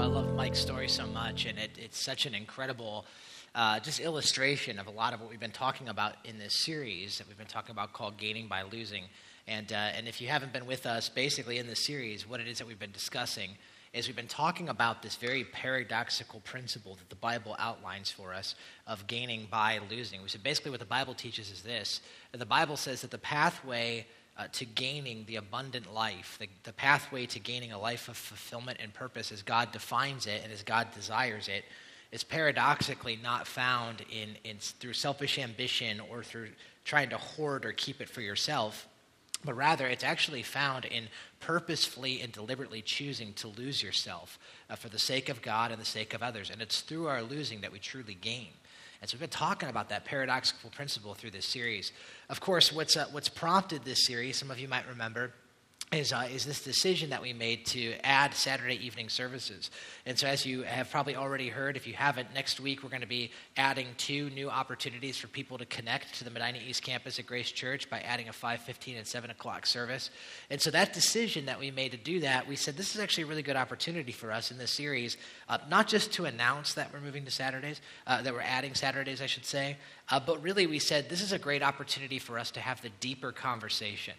I love Mike's story so much, and it, it's such an incredible uh, just illustration of a lot of what we've been talking about in this series that we've been talking about called Gaining by Losing. And, uh, and if you haven't been with us, basically in this series, what it is that we've been discussing is we've been talking about this very paradoxical principle that the Bible outlines for us of gaining by losing. We said basically, what the Bible teaches is this: the Bible says that the pathway uh, to gaining the abundant life, the, the pathway to gaining a life of fulfillment and purpose as God defines it and as God desires it, is paradoxically not found in, in, through selfish ambition or through trying to hoard or keep it for yourself, but rather it's actually found in purposefully and deliberately choosing to lose yourself uh, for the sake of God and the sake of others. And it's through our losing that we truly gain. And so we've been talking about that paradoxical principle through this series. Of course, what's, uh, what's prompted this series, some of you might remember, is, uh, is this decision that we made to add Saturday evening services. And so, as you have probably already heard, if you haven't, next week we're going to be adding two new opportunities for people to connect to the Medina East campus at Grace Church by adding a 5:15 and 7 o'clock service. And so, that decision that we made to do that, we said this is actually a really good opportunity for us in this series, uh, not just to announce that we're moving to Saturdays, uh, that we're adding Saturdays, I should say, uh, but really we said this is a great opportunity for us to have the deeper conversation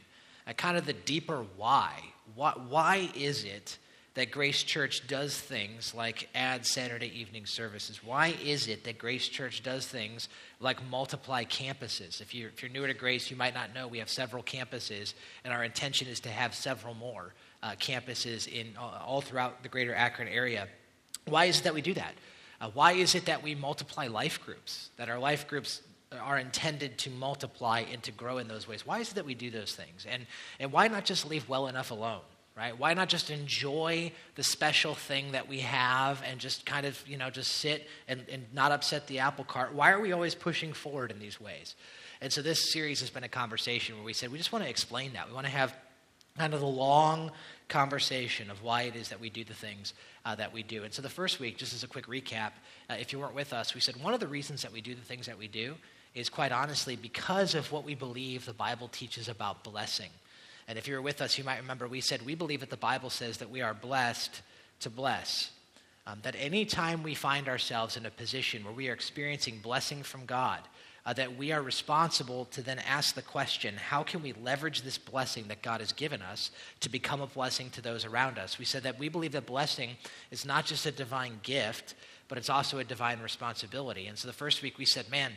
kind of the deeper why. why. Why is it that Grace Church does things like add Saturday evening services? Why is it that Grace Church does things like multiply campuses? If you're, if you're newer to Grace, you might not know we have several campuses, and our intention is to have several more uh, campuses in uh, all throughout the greater Akron area. Why is it that we do that? Uh, why is it that we multiply life groups? That our life groups are intended to multiply and to grow in those ways. Why is it that we do those things? And, and why not just leave well enough alone? Right? Why not just enjoy the special thing that we have and just kind of, you know, just sit and, and not upset the apple cart? Why are we always pushing forward in these ways? And so this series has been a conversation where we said we just want to explain that. We want to have kind of the long conversation of why it is that we do the things uh, that we do. And so the first week, just as a quick recap, uh, if you weren't with us, we said one of the reasons that we do the things that we do is quite honestly because of what we believe the Bible teaches about blessing. And if you were with us, you might remember we said we believe that the Bible says that we are blessed to bless. Um, that any time we find ourselves in a position where we are experiencing blessing from God, uh, that we are responsible to then ask the question how can we leverage this blessing that God has given us to become a blessing to those around us? We said that we believe that blessing is not just a divine gift, but it's also a divine responsibility. And so the first week we said, man,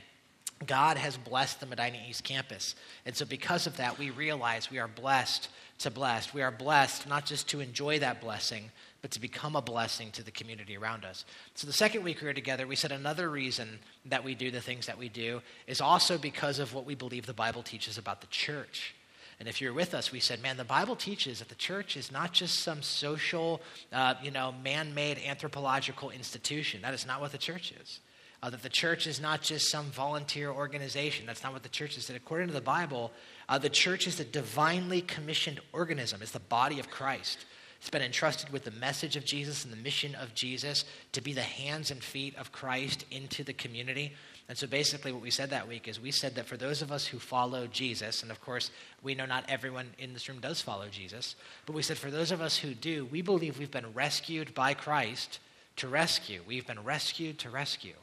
God has blessed the Medina East campus. And so, because of that, we realize we are blessed to bless. We are blessed not just to enjoy that blessing, but to become a blessing to the community around us. So, the second week we were together, we said another reason that we do the things that we do is also because of what we believe the Bible teaches about the church. And if you're with us, we said, man, the Bible teaches that the church is not just some social, uh, you know, man made anthropological institution. That is not what the church is uh, that the church is not just some volunteer organization. That's not what the church is. That according to the Bible, uh, the church is a divinely commissioned organism, it's the body of Christ. It's been entrusted with the message of Jesus and the mission of Jesus to be the hands and feet of Christ into the community. And so basically, what we said that week is we said that for those of us who follow Jesus, and of course, we know not everyone in this room does follow Jesus, but we said for those of us who do, we believe we've been rescued by Christ to rescue. We've been rescued to rescue.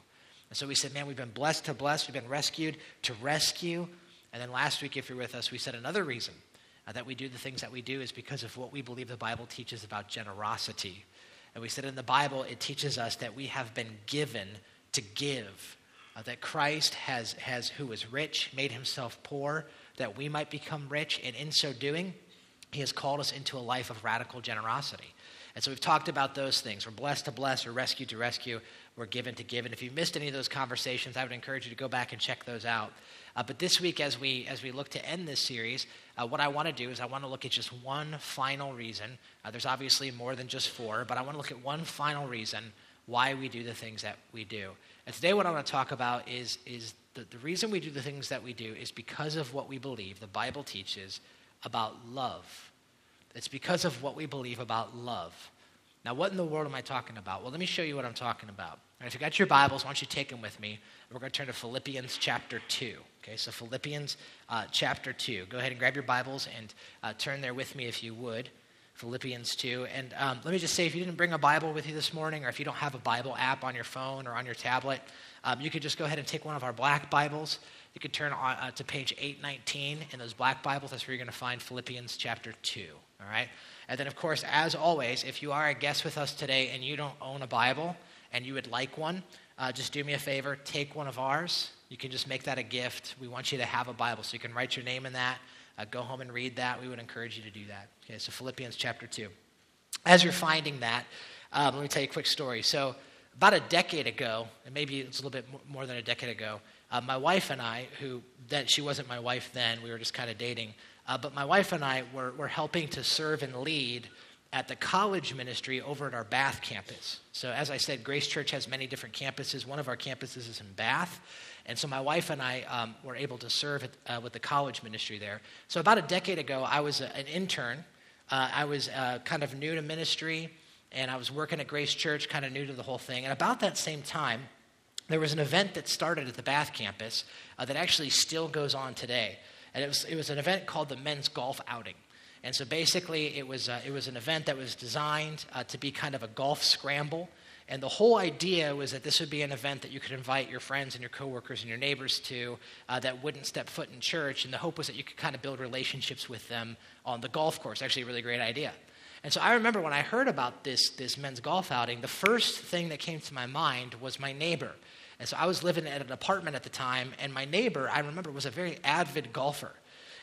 And so we said, man, we've been blessed to bless, we've been rescued to rescue. And then last week, if you're with us, we said another reason uh, that we do the things that we do is because of what we believe the Bible teaches about generosity. And we said in the Bible, it teaches us that we have been given to give. Uh, that Christ has, has, who is rich, made himself poor, that we might become rich. And in so doing, he has called us into a life of radical generosity. And so we've talked about those things. We're blessed to bless, or rescued to rescue we're given to give. And if you missed any of those conversations, I would encourage you to go back and check those out. Uh, but this week, as we as we look to end this series, uh, what I want to do is I want to look at just one final reason. Uh, there's obviously more than just four, but I want to look at one final reason why we do the things that we do. And today, what I want to talk about is is the, the reason we do the things that we do is because of what we believe the Bible teaches about love. It's because of what we believe about love. Now, what in the world am I talking about? Well, let me show you what I'm talking about. Right, if you got your Bibles, why don't you take them with me? We're going to turn to Philippians chapter 2. Okay, so Philippians uh, chapter 2. Go ahead and grab your Bibles and uh, turn there with me if you would. Philippians 2. And um, let me just say if you didn't bring a Bible with you this morning, or if you don't have a Bible app on your phone or on your tablet, um, you could just go ahead and take one of our black Bibles. You could turn on, uh, to page 819 in those black Bibles. That's where you're going to find Philippians chapter 2. All right? And then, of course, as always, if you are a guest with us today and you don't own a Bible and you would like one, uh, just do me a favor, take one of ours. You can just make that a gift. We want you to have a Bible so you can write your name in that. Uh, go home and read that. We would encourage you to do that. Okay, so Philippians chapter 2. As you're finding that, um, let me tell you a quick story. So, about a decade ago, and maybe it's a little bit more than a decade ago, uh, my wife and I, who then she wasn't my wife then, we were just kind of dating, uh, but my wife and I were, were helping to serve and lead at the college ministry over at our Bath campus. So, as I said, Grace Church has many different campuses. One of our campuses is in Bath. And so, my wife and I um, were able to serve at, uh, with the college ministry there. So, about a decade ago, I was a, an intern. Uh, I was uh, kind of new to ministry, and I was working at Grace Church, kind of new to the whole thing. And about that same time, there was an event that started at the Bath campus uh, that actually still goes on today. And it was, it was an event called the Men's Golf Outing. And so basically, it was, uh, it was an event that was designed uh, to be kind of a golf scramble. And the whole idea was that this would be an event that you could invite your friends and your coworkers and your neighbors to uh, that wouldn't step foot in church. And the hope was that you could kind of build relationships with them on the golf course. Actually, a really great idea. And so I remember when I heard about this, this men's golf outing, the first thing that came to my mind was my neighbor. And so I was living at an apartment at the time, and my neighbor, I remember, was a very avid golfer.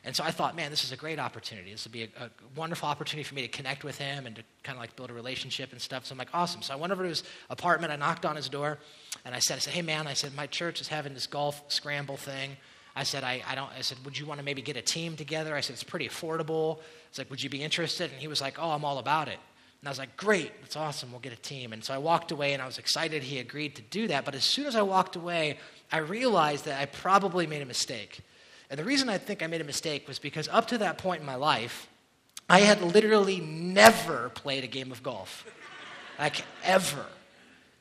And so I thought, man, this is a great opportunity. This would be a, a, wonderful opportunity for me to connect with him and to kind of like build a relationship and stuff. So I'm like, awesome. So I went over to his apartment. I knocked on his door, and I said, I said, hey man, I said my church is having this golf scramble thing. I said, I, I don't. I said, would you want to maybe get a team together? I said, it's pretty affordable. I was like, would you be interested? And he was like, oh, I'm all about it. And I was like, great, that's awesome, we'll get a team. And so I walked away and I was excited he agreed to do that. But as soon as I walked away, I realized that I probably made a mistake. And the reason I think I made a mistake was because up to that point in my life, I had literally never played a game of golf. Like, ever.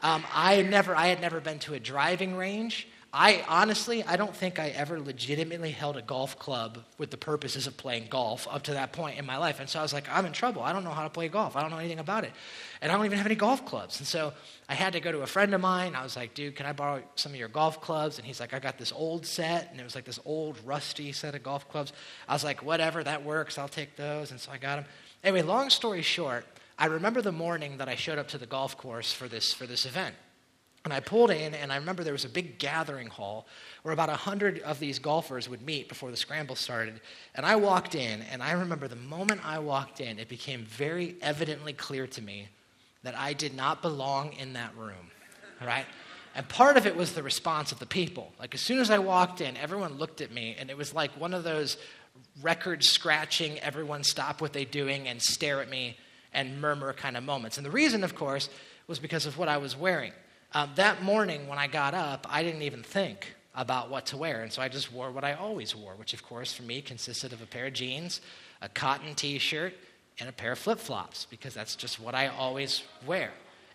Um, I, never, I had never been to a driving range. I honestly, I don't think I ever legitimately held a golf club with the purposes of playing golf up to that point in my life. And so I was like, I'm in trouble. I don't know how to play golf. I don't know anything about it. And I don't even have any golf clubs. And so I had to go to a friend of mine. I was like, dude, can I borrow some of your golf clubs? And he's like, I got this old set. And it was like this old, rusty set of golf clubs. I was like, whatever, that works. I'll take those. And so I got them. Anyway, long story short, I remember the morning that I showed up to the golf course for this, for this event. And I pulled in, and I remember there was a big gathering hall where about 100 of these golfers would meet before the scramble started. And I walked in, and I remember the moment I walked in, it became very evidently clear to me that I did not belong in that room, right? And part of it was the response of the people. Like, as soon as I walked in, everyone looked at me, and it was like one of those record scratching, everyone stop what they're doing and stare at me and murmur kind of moments. And the reason, of course, was because of what I was wearing. Um, that morning when I got up, I didn't even think about what to wear. And so I just wore what I always wore, which, of course, for me consisted of a pair of jeans, a cotton t shirt, and a pair of flip flops, because that's just what I always wear,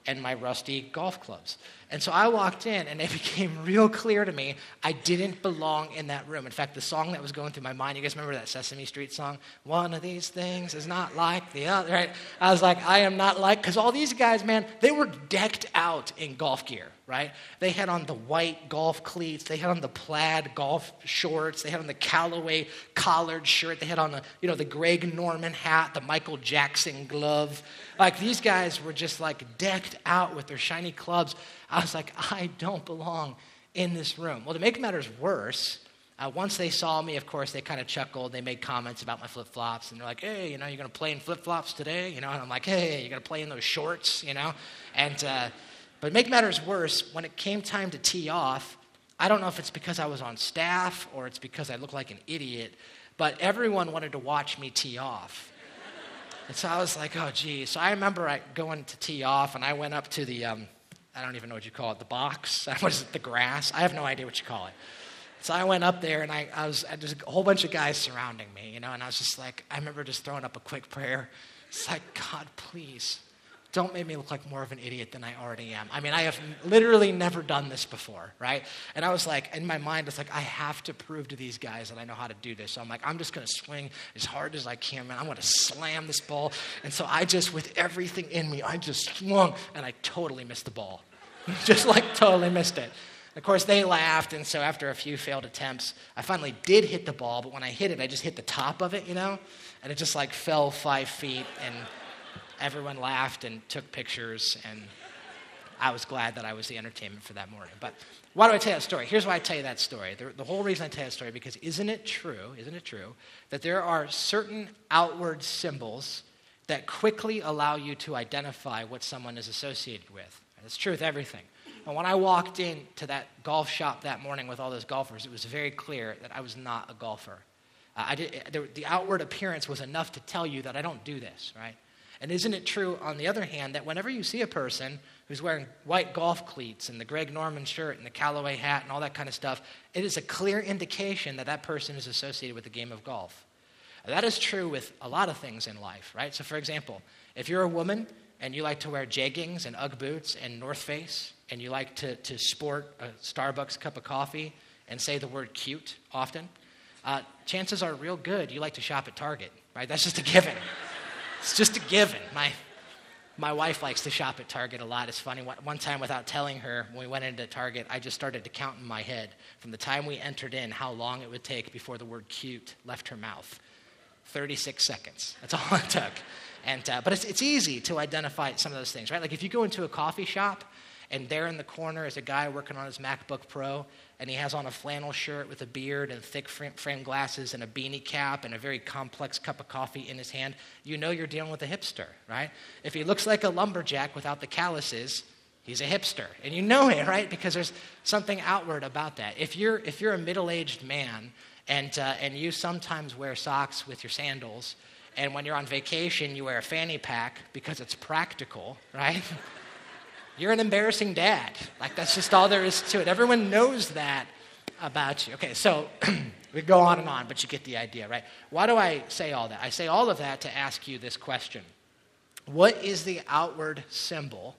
and my rusty golf clubs. And so I walked in, and it became real clear to me I didn't belong in that room. In fact, the song that was going through my mind, you guys remember that Sesame Street song? One of these things is not like the other, right? I was like, I am not like, because all these guys, man, they were decked out in golf gear, right? They had on the white golf cleats, they had on the plaid golf shorts, they had on the Callaway collared shirt, they had on the, you know, the Greg Norman hat, the Michael Jackson glove. Like these guys were just like decked out with their shiny clubs. I was like, I don't belong in this room. Well, to make matters worse, uh, once they saw me, of course, they kind of chuckled. They made comments about my flip flops, and they're like, "Hey, you know, you're gonna play in flip flops today?" You know, and I'm like, "Hey, you're gonna play in those shorts?" You know, and uh, but make matters worse, when it came time to tee off, I don't know if it's because I was on staff or it's because I look like an idiot, but everyone wanted to watch me tee off. And so I was like, "Oh, geez." So I remember I going to tee off, and I went up to the um, I don't even know what you call it, the box. What is it, the grass? I have no idea what you call it. So I went up there and I, I was I just a whole bunch of guys surrounding me, you know, and I was just like, I remember just throwing up a quick prayer. It's like, God, please, don't make me look like more of an idiot than I already am. I mean, I have literally never done this before, right? And I was like, in my mind, it's like, I have to prove to these guys that I know how to do this. So I'm like, I'm just going to swing as hard as I can, man. I'm going to slam this ball. And so I just, with everything in me, I just swung and I totally missed the ball. just like totally missed it. Of course, they laughed, and so after a few failed attempts, I finally did hit the ball, but when I hit it, I just hit the top of it, you know? And it just like fell five feet, and everyone laughed and took pictures, and I was glad that I was the entertainment for that morning. But why do I tell that story? Here's why I tell you that story. The, the whole reason I tell that story because isn't it true? Isn't it true that there are certain outward symbols that quickly allow you to identify what someone is associated with? It's true with everything. And when I walked into that golf shop that morning with all those golfers, it was very clear that I was not a golfer. Uh, did, the, the outward appearance was enough to tell you that I don't do this, right? And isn't it true, on the other hand, that whenever you see a person who's wearing white golf cleats and the Greg Norman shirt and the Callaway hat and all that kind of stuff, it is a clear indication that that person is associated with the game of golf. That is true with a lot of things in life, right? So, for example, if you're a woman and you like to wear jeggings and Ugg boots and North Face, and you like to, to sport a Starbucks cup of coffee and say the word cute often, uh, chances are real good you like to shop at Target, right? That's just a given. It's just a given. My, my wife likes to shop at Target a lot. It's funny. One time, without telling her, when we went into Target, I just started to count in my head from the time we entered in how long it would take before the word cute left her mouth. 36 seconds. That's all it took. And, uh, but it's, it's easy to identify some of those things, right? Like if you go into a coffee shop and there in the corner is a guy working on his MacBook Pro, and he has on a flannel shirt with a beard and thick frame glasses and a beanie cap and a very complex cup of coffee in his hand. You know you're dealing with a hipster, right? If he looks like a lumberjack without the calluses, he's a hipster. And you know it, right? Because there's something outward about that. If you're, if you're a middle aged man and, uh, and you sometimes wear socks with your sandals, and when you're on vacation, you wear a fanny pack because it's practical, right? You're an embarrassing dad. Like, that's just all there is to it. Everyone knows that about you. Okay, so we go on and on, but you get the idea, right? Why do I say all that? I say all of that to ask you this question What is the outward symbol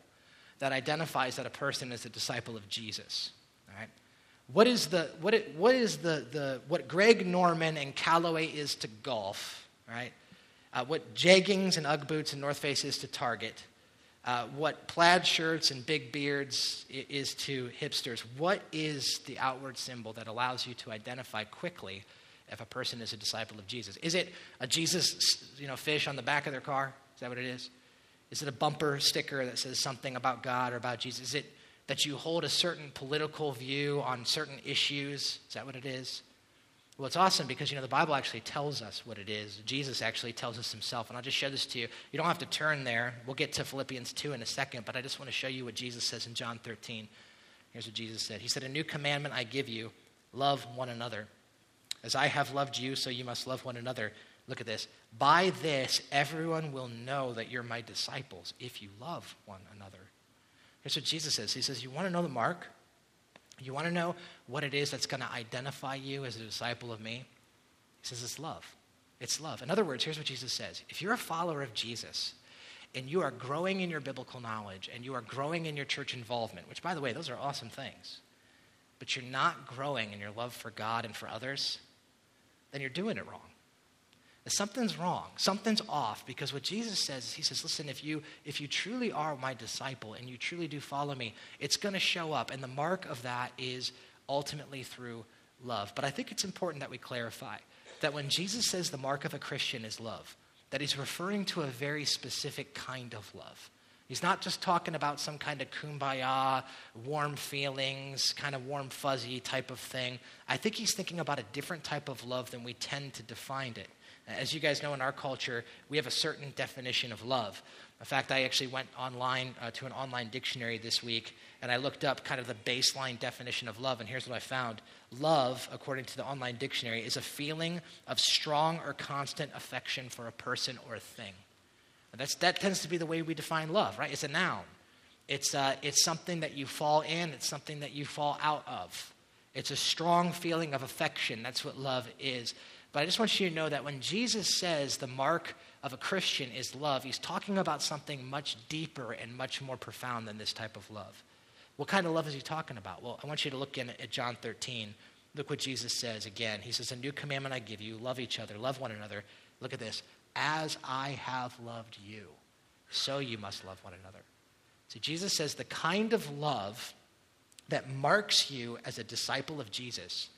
that identifies that a person is a disciple of Jesus? All right? What is the what it, what is the, the what Greg Norman and Callaway is to golf, right? Uh, what jeggings and UGG boots and North Face is to Target, uh, what plaid shirts and big beards is to hipsters. What is the outward symbol that allows you to identify quickly if a person is a disciple of Jesus? Is it a Jesus you know, fish on the back of their car? Is that what it is? Is it a bumper sticker that says something about God or about Jesus? Is it that you hold a certain political view on certain issues? Is that what it is? Well, it's awesome because, you know, the Bible actually tells us what it is. Jesus actually tells us himself. And I'll just show this to you. You don't have to turn there. We'll get to Philippians 2 in a second, but I just want to show you what Jesus says in John 13. Here's what Jesus said He said, A new commandment I give you love one another. As I have loved you, so you must love one another. Look at this. By this, everyone will know that you're my disciples if you love one another. Here's what Jesus says He says, You want to know the mark? You want to know what it is that's going to identify you as a disciple of me? He says it's love. It's love. In other words, here's what Jesus says If you're a follower of Jesus and you are growing in your biblical knowledge and you are growing in your church involvement, which, by the way, those are awesome things, but you're not growing in your love for God and for others, then you're doing it wrong something's wrong something's off because what jesus says is he says listen if you if you truly are my disciple and you truly do follow me it's going to show up and the mark of that is ultimately through love but i think it's important that we clarify that when jesus says the mark of a christian is love that he's referring to a very specific kind of love He's not just talking about some kind of kumbaya, warm feelings, kind of warm, fuzzy type of thing. I think he's thinking about a different type of love than we tend to define it. As you guys know, in our culture, we have a certain definition of love. In fact, I actually went online uh, to an online dictionary this week and I looked up kind of the baseline definition of love, and here's what I found Love, according to the online dictionary, is a feeling of strong or constant affection for a person or a thing. That's, that tends to be the way we define love, right? It's a noun. It's, uh, it's something that you fall in, it's something that you fall out of. It's a strong feeling of affection. That's what love is. But I just want you to know that when Jesus says the mark of a Christian is love, he's talking about something much deeper and much more profound than this type of love. What kind of love is he talking about? Well, I want you to look in at John 13. Look what Jesus says again. He says, A new commandment I give you love each other, love one another. Look at this. As I have loved you, so you must love one another. So Jesus says the kind of love that marks you as a disciple of Jesus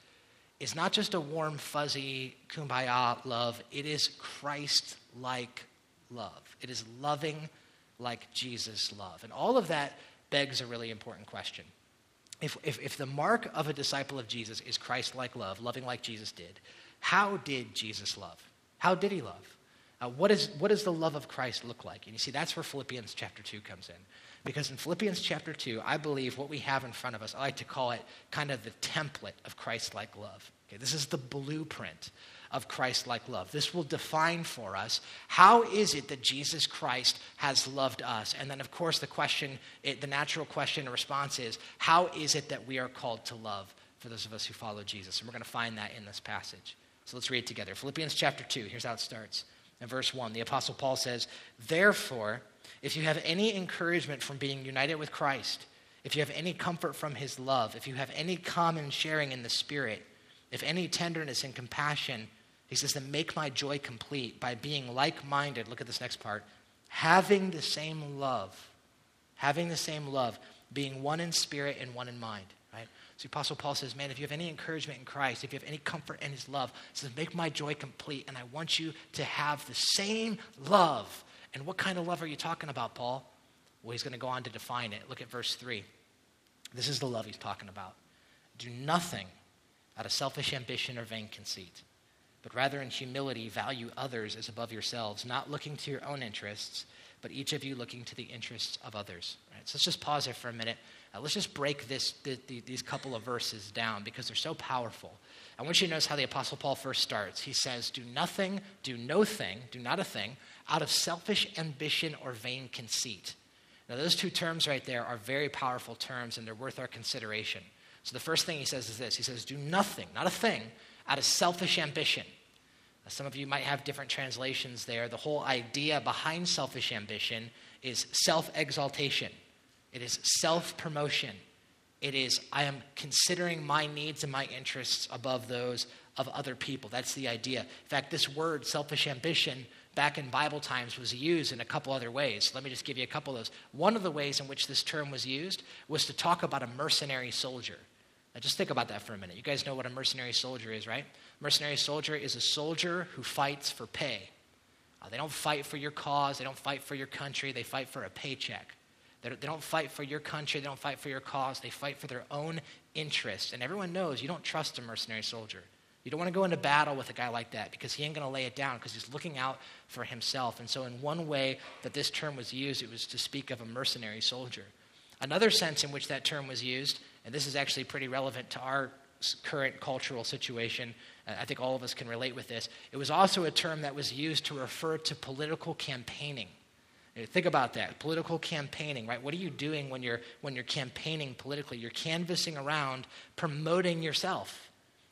is not just a warm, fuzzy, kumbaya love, it is Christ like love. It is loving like Jesus' love. And all of that begs a really important question. If, if, if the mark of a disciple of Jesus is Christ like love, loving like Jesus did, how did Jesus love? How did he love? Uh, what, is, what does the love of Christ look like? And you see, that's where Philippians chapter 2 comes in. Because in Philippians chapter 2, I believe what we have in front of us, I like to call it kind of the template of Christ like love. Okay, this is the blueprint of Christ like love. This will define for us how is it that Jesus Christ has loved us? And then, of course, the question, it, the natural question and response is how is it that we are called to love for those of us who follow Jesus? And we're going to find that in this passage. So let's read it together. Philippians chapter 2, here's how it starts. In verse 1, the Apostle Paul says, Therefore, if you have any encouragement from being united with Christ, if you have any comfort from his love, if you have any common sharing in the Spirit, if any tenderness and compassion, he says, then make my joy complete by being like minded. Look at this next part. Having the same love. Having the same love. Being one in spirit and one in mind. Right? So the Apostle Paul says, man, if you have any encouragement in Christ, if you have any comfort in his love, he says, make my joy complete. And I want you to have the same love and what kind of love are you talking about, Paul? Well, he's going to go on to define it. Look at verse 3. This is the love he's talking about. Do nothing out of selfish ambition or vain conceit, but rather in humility value others as above yourselves, not looking to your own interests, but each of you looking to the interests of others. Right, so let's just pause there for a minute. Uh, let's just break this, the, the, these couple of verses down because they're so powerful. I want you to notice how the Apostle Paul first starts. He says, Do nothing, do no thing, do not a thing, out of selfish ambition or vain conceit. Now, those two terms right there are very powerful terms and they're worth our consideration. So, the first thing he says is this He says, Do nothing, not a thing, out of selfish ambition. Now, some of you might have different translations there. The whole idea behind selfish ambition is self exaltation, it is self promotion. It is, I am considering my needs and my interests above those of other people. That's the idea. In fact, this word, selfish ambition, back in Bible times was used in a couple other ways. Let me just give you a couple of those. One of the ways in which this term was used was to talk about a mercenary soldier. Now, just think about that for a minute. You guys know what a mercenary soldier is, right? Mercenary soldier is a soldier who fights for pay. Uh, they don't fight for your cause, they don't fight for your country, they fight for a paycheck. They don't, they don't fight for your country, they don't fight for your cause, they fight for their own interests. And everyone knows you don't trust a mercenary soldier. You don't want to go into battle with a guy like that because he ain't going to lay it down because he's looking out for himself. And so, in one way that this term was used, it was to speak of a mercenary soldier. Another sense in which that term was used, and this is actually pretty relevant to our current cultural situation, uh, I think all of us can relate with this, it was also a term that was used to refer to political campaigning. Uh, think about that. Political campaigning, right? What are you doing when you're when you're campaigning politically? You're canvassing around promoting yourself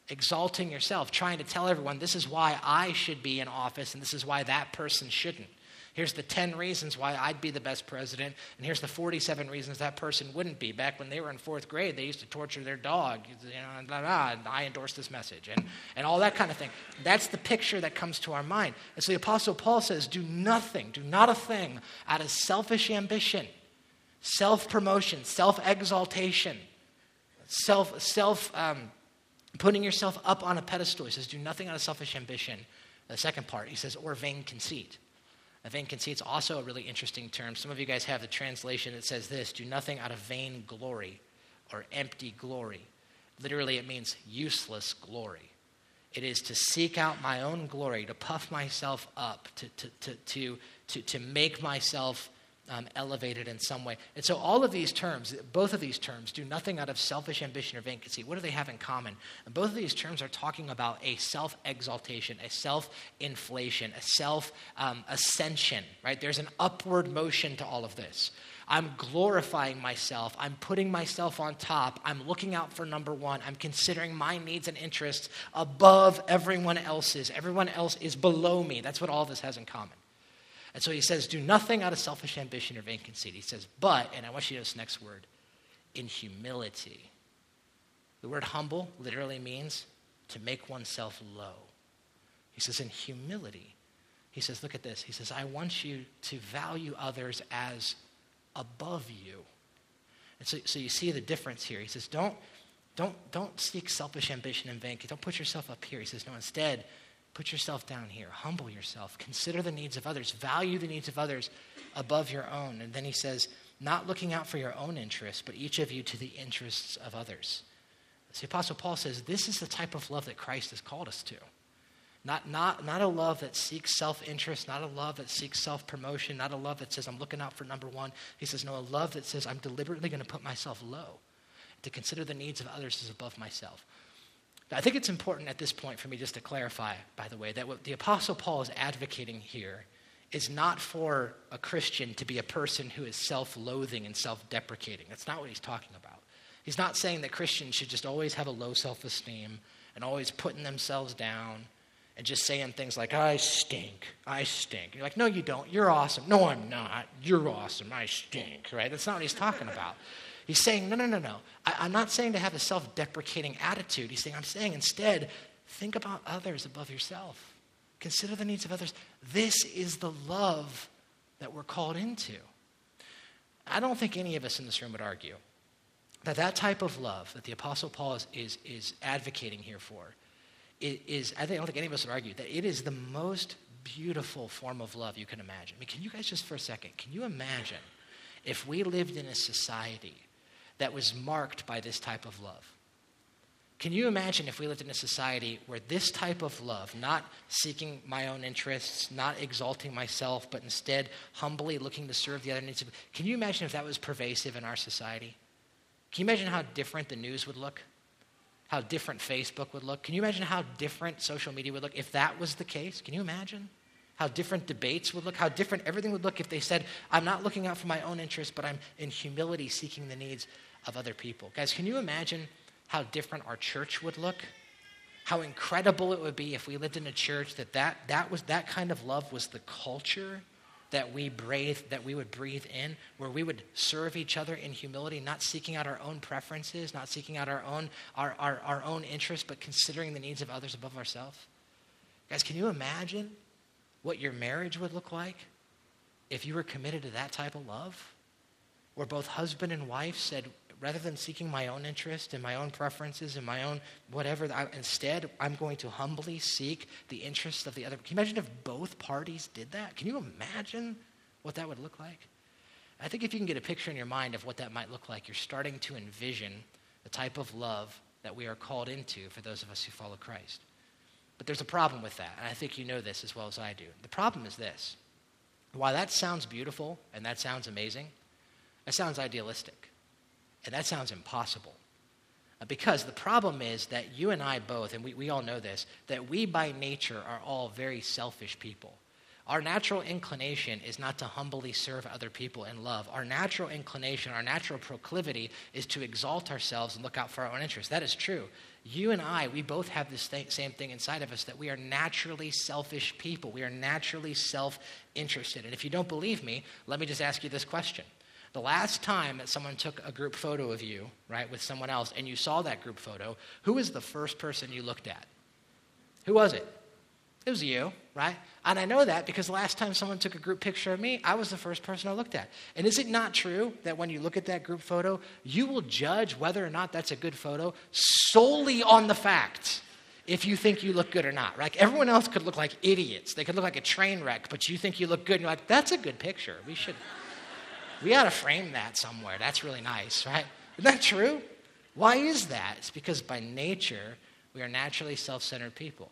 exalting yourself, trying to tell everyone this is why I should be in office and this is why that person shouldn't. Here's the 10 reasons why I'd be the best president, and here's the 47 reasons that person wouldn't be. Back when they were in fourth grade, they used to torture their dog. You know, blah, blah, and I endorse this message, and, and all that kind of thing. That's the picture that comes to our mind. And so the Apostle Paul says, Do nothing, do not a thing out of selfish ambition, self promotion, self exaltation, self, self, um, putting yourself up on a pedestal. He says, do nothing out of selfish ambition. The second part, he says, or vain conceit. A vain conceit is also a really interesting term. Some of you guys have the translation that says this do nothing out of vain glory or empty glory. Literally, it means useless glory. It is to seek out my own glory, to puff myself up, to, to, to, to, to, to make myself um, elevated in some way. And so, all of these terms, both of these terms, do nothing out of selfish ambition or conceit. What do they have in common? And both of these terms are talking about a self exaltation, a self inflation, a self um, ascension, right? There's an upward motion to all of this. I'm glorifying myself. I'm putting myself on top. I'm looking out for number one. I'm considering my needs and interests above everyone else's. Everyone else is below me. That's what all this has in common. And so he says, do nothing out of selfish ambition or vain conceit. He says, but, and I want you to this next word, in humility. The word humble literally means to make oneself low. He says, in humility. He says, look at this. He says, I want you to value others as above you. And so, so you see the difference here. He says, don't, don't, don't seek selfish ambition and vain. Don't put yourself up here. He says, no, instead, put yourself down here. Humble yourself. Consider the needs of others. Value the needs of others above your own. And then he says, not looking out for your own interests, but each of you to the interests of others. The Apostle Paul says this is the type of love that Christ has called us to. Not, not, not a love that seeks self interest, not a love that seeks self promotion, not a love that says, I'm looking out for number one. He says, no, a love that says, I'm deliberately going to put myself low, to consider the needs of others as above myself. I think it's important at this point for me just to clarify, by the way, that what the Apostle Paul is advocating here is not for a Christian to be a person who is self loathing and self deprecating. That's not what he's talking about. He's not saying that Christians should just always have a low self esteem and always putting themselves down and just saying things like, I stink, I stink. You're like, no, you don't. You're awesome. No, I'm not. You're awesome. I stink, right? That's not what he's talking about. He's saying, no, no, no, no. I, am not saying to have a self deprecating attitude. He's saying, I'm saying instead, think about others above yourself. Consider the needs of others. This is the love that we're called into. I don't think any of us in this room would argue that that type of love that the Apostle Paul is, is, is advocating here for is, I don't think any of us would argue, that it is the most beautiful form of love you can imagine. I mean, can you guys just for a second, can you imagine if we lived in a society that was marked by this type of love? Can you imagine if we lived in a society where this type of love, not seeking my own interests, not exalting myself, but instead humbly looking to serve the other needs can you imagine if that was pervasive in our society? Can you imagine how different the news would look? How different Facebook would look? Can you imagine how different social media would look if that was the case? Can you imagine? How different debates would look, how different everything would look if they said, I'm not looking out for my own interests, but I'm in humility seeking the needs of other people. Guys, can you imagine how different our church would look? How incredible it would be if we lived in a church that that, that, was, that kind of love was the culture that we breathe that we would breathe in where we would serve each other in humility not seeking out our own preferences not seeking out our own our, our, our own interests but considering the needs of others above ourselves guys can you imagine what your marriage would look like if you were committed to that type of love where both husband and wife said rather than seeking my own interest and my own preferences and my own whatever, I, instead, I'm going to humbly seek the interests of the other. Can you imagine if both parties did that? Can you imagine what that would look like? I think if you can get a picture in your mind of what that might look like, you're starting to envision the type of love that we are called into for those of us who follow Christ. But there's a problem with that, and I think you know this as well as I do. The problem is this while that sounds beautiful and that sounds amazing, that sounds idealistic. And that sounds impossible. Uh, because the problem is that you and I both, and we, we all know this, that we by nature are all very selfish people. Our natural inclination is not to humbly serve other people in love. Our natural inclination, our natural proclivity is to exalt ourselves and look out for our own interests. That is true. You and I, we both have this th- same thing inside of us that we are naturally selfish people. We are naturally self interested. And if you don't believe me, let me just ask you this question the last time that someone took a group photo of you, right, with someone else, and you saw that group photo, who was the first person you looked at? Who was it? It was you, right? And I know that because last time someone took a group picture of me, I was the first person I looked at. And is it not true that when you look at that group photo, you will judge whether or not that's a good photo solely on the fact if you think you look good or not, right? Everyone else could look like idiots. They could look like a train wreck, but you think you look good, and you're like, that's a good picture. We should. We ought to frame that somewhere. That's really nice, right? Isn't that true? Why is that? It's because by nature, we are naturally self centered people.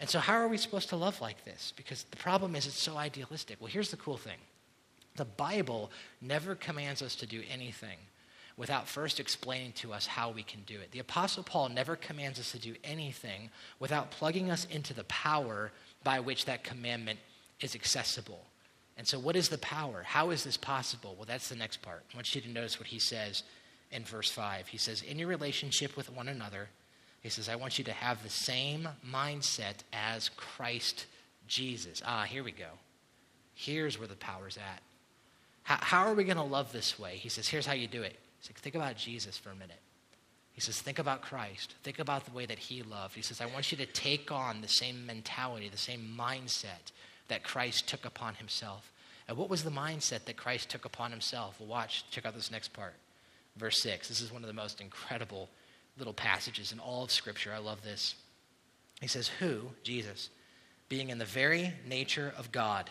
And so, how are we supposed to love like this? Because the problem is it's so idealistic. Well, here's the cool thing the Bible never commands us to do anything without first explaining to us how we can do it. The Apostle Paul never commands us to do anything without plugging us into the power by which that commandment is accessible. And so, what is the power? How is this possible? Well, that's the next part. I want you to notice what he says in verse 5. He says, In your relationship with one another, he says, I want you to have the same mindset as Christ Jesus. Ah, here we go. Here's where the power's at. How, how are we going to love this way? He says, here's how you do it. He's like, think about Jesus for a minute. He says, think about Christ. Think about the way that he loved. He says, I want you to take on the same mentality, the same mindset that Christ took upon himself. And what was the mindset that Christ took upon himself? Watch, check out this next part. Verse 6. This is one of the most incredible little passages in all of Scripture. I love this. He says, Who, Jesus, being in the very nature of God,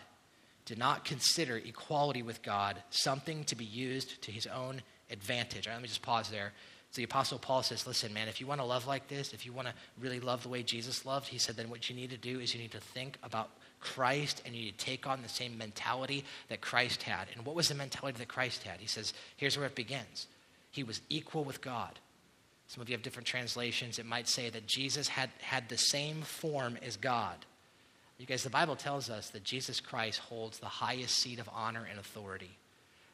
did not consider equality with God something to be used to his own advantage. Right, let me just pause there. So the Apostle Paul says, Listen, man, if you want to love like this, if you want to really love the way Jesus loved, he said, then what you need to do is you need to think about Christ and you need to take on the same mentality that Christ had. And what was the mentality that Christ had? He says, Here's where it begins. He was equal with God. Some of you have different translations. It might say that Jesus had, had the same form as God. You guys, the Bible tells us that Jesus Christ holds the highest seat of honor and authority.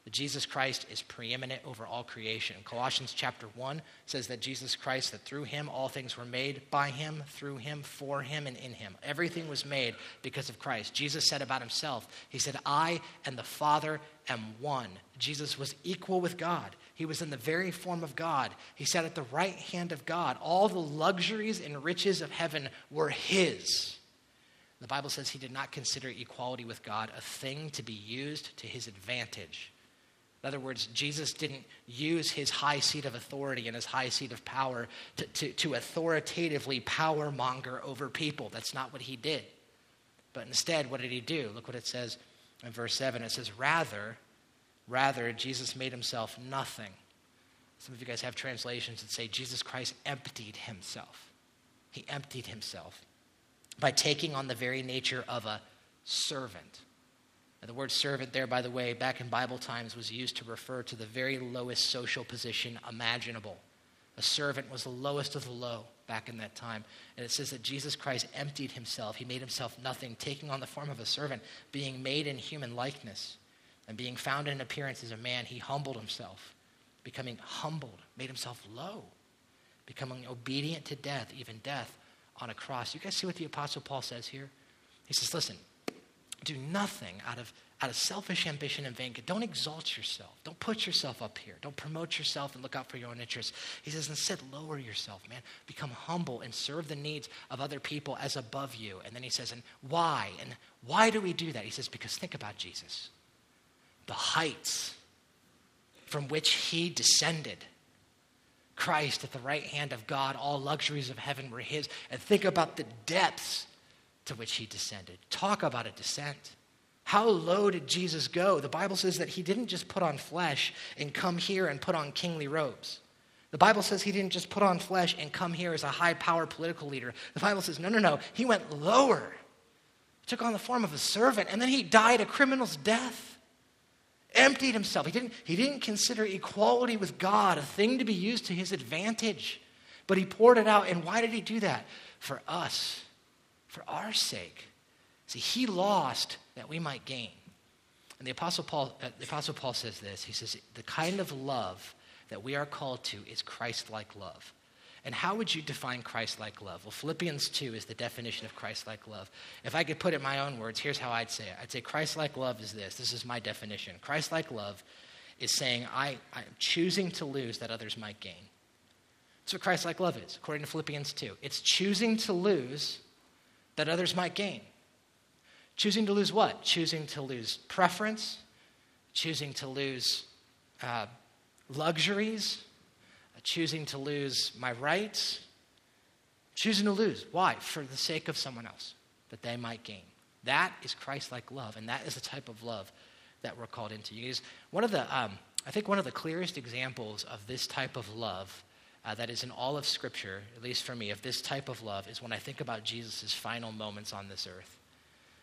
That Jesus Christ is preeminent over all creation. Colossians chapter 1 says that Jesus Christ, that through him all things were made, by him, through him, for him, and in him. Everything was made because of Christ. Jesus said about himself, He said, I and the Father am one. Jesus was equal with God. He was in the very form of God. He sat at the right hand of God. All the luxuries and riches of heaven were his. The Bible says he did not consider equality with God a thing to be used to his advantage. In other words, Jesus didn't use his high seat of authority and his high seat of power to, to, to authoritatively power monger over people. That's not what he did. But instead, what did he do? Look what it says in verse 7. It says, Rather, rather, Jesus made himself nothing. Some of you guys have translations that say Jesus Christ emptied himself. He emptied himself by taking on the very nature of a servant. The word servant, there, by the way, back in Bible times, was used to refer to the very lowest social position imaginable. A servant was the lowest of the low back in that time. And it says that Jesus Christ emptied himself. He made himself nothing, taking on the form of a servant, being made in human likeness, and being found in appearance as a man, he humbled himself, becoming humbled, made himself low, becoming obedient to death, even death on a cross. You guys see what the Apostle Paul says here? He says, listen, do nothing out of, out of selfish ambition and vain. Don't exalt yourself. Don't put yourself up here. Don't promote yourself and look out for your own interests. He says, instead, lower yourself, man. Become humble and serve the needs of other people as above you. And then he says, and why? And why do we do that? He says, because think about Jesus. The heights from which he descended Christ at the right hand of God, all luxuries of heaven were his. And think about the depths to which he descended. Talk about a descent. How low did Jesus go? The Bible says that he didn't just put on flesh and come here and put on kingly robes. The Bible says he didn't just put on flesh and come here as a high power political leader. The Bible says, no, no, no. He went lower. Took on the form of a servant, and then he died a criminal's death emptied himself. He didn't, he didn't consider equality with God a thing to be used to his advantage, but he poured it out. And why did he do that? For us, for our sake. See, he lost that we might gain. And the Apostle Paul, uh, the Apostle Paul says this. He says, the kind of love that we are called to is Christ like love. And how would you define Christ like love? Well, Philippians 2 is the definition of Christ like love. If I could put it in my own words, here's how I'd say it I'd say Christ like love is this. This is my definition. Christ like love is saying, I, I'm choosing to lose that others might gain. That's what Christ like love is, according to Philippians 2. It's choosing to lose that others might gain. Choosing to lose what? Choosing to lose preference, choosing to lose uh, luxuries, choosing to lose my rights, choosing to lose. Why? For the sake of someone else, that they might gain. That is Christ like love, and that is the type of love that we're called into. You one of the, um, I think one of the clearest examples of this type of love uh, that is in all of Scripture, at least for me, of this type of love is when I think about Jesus' final moments on this earth.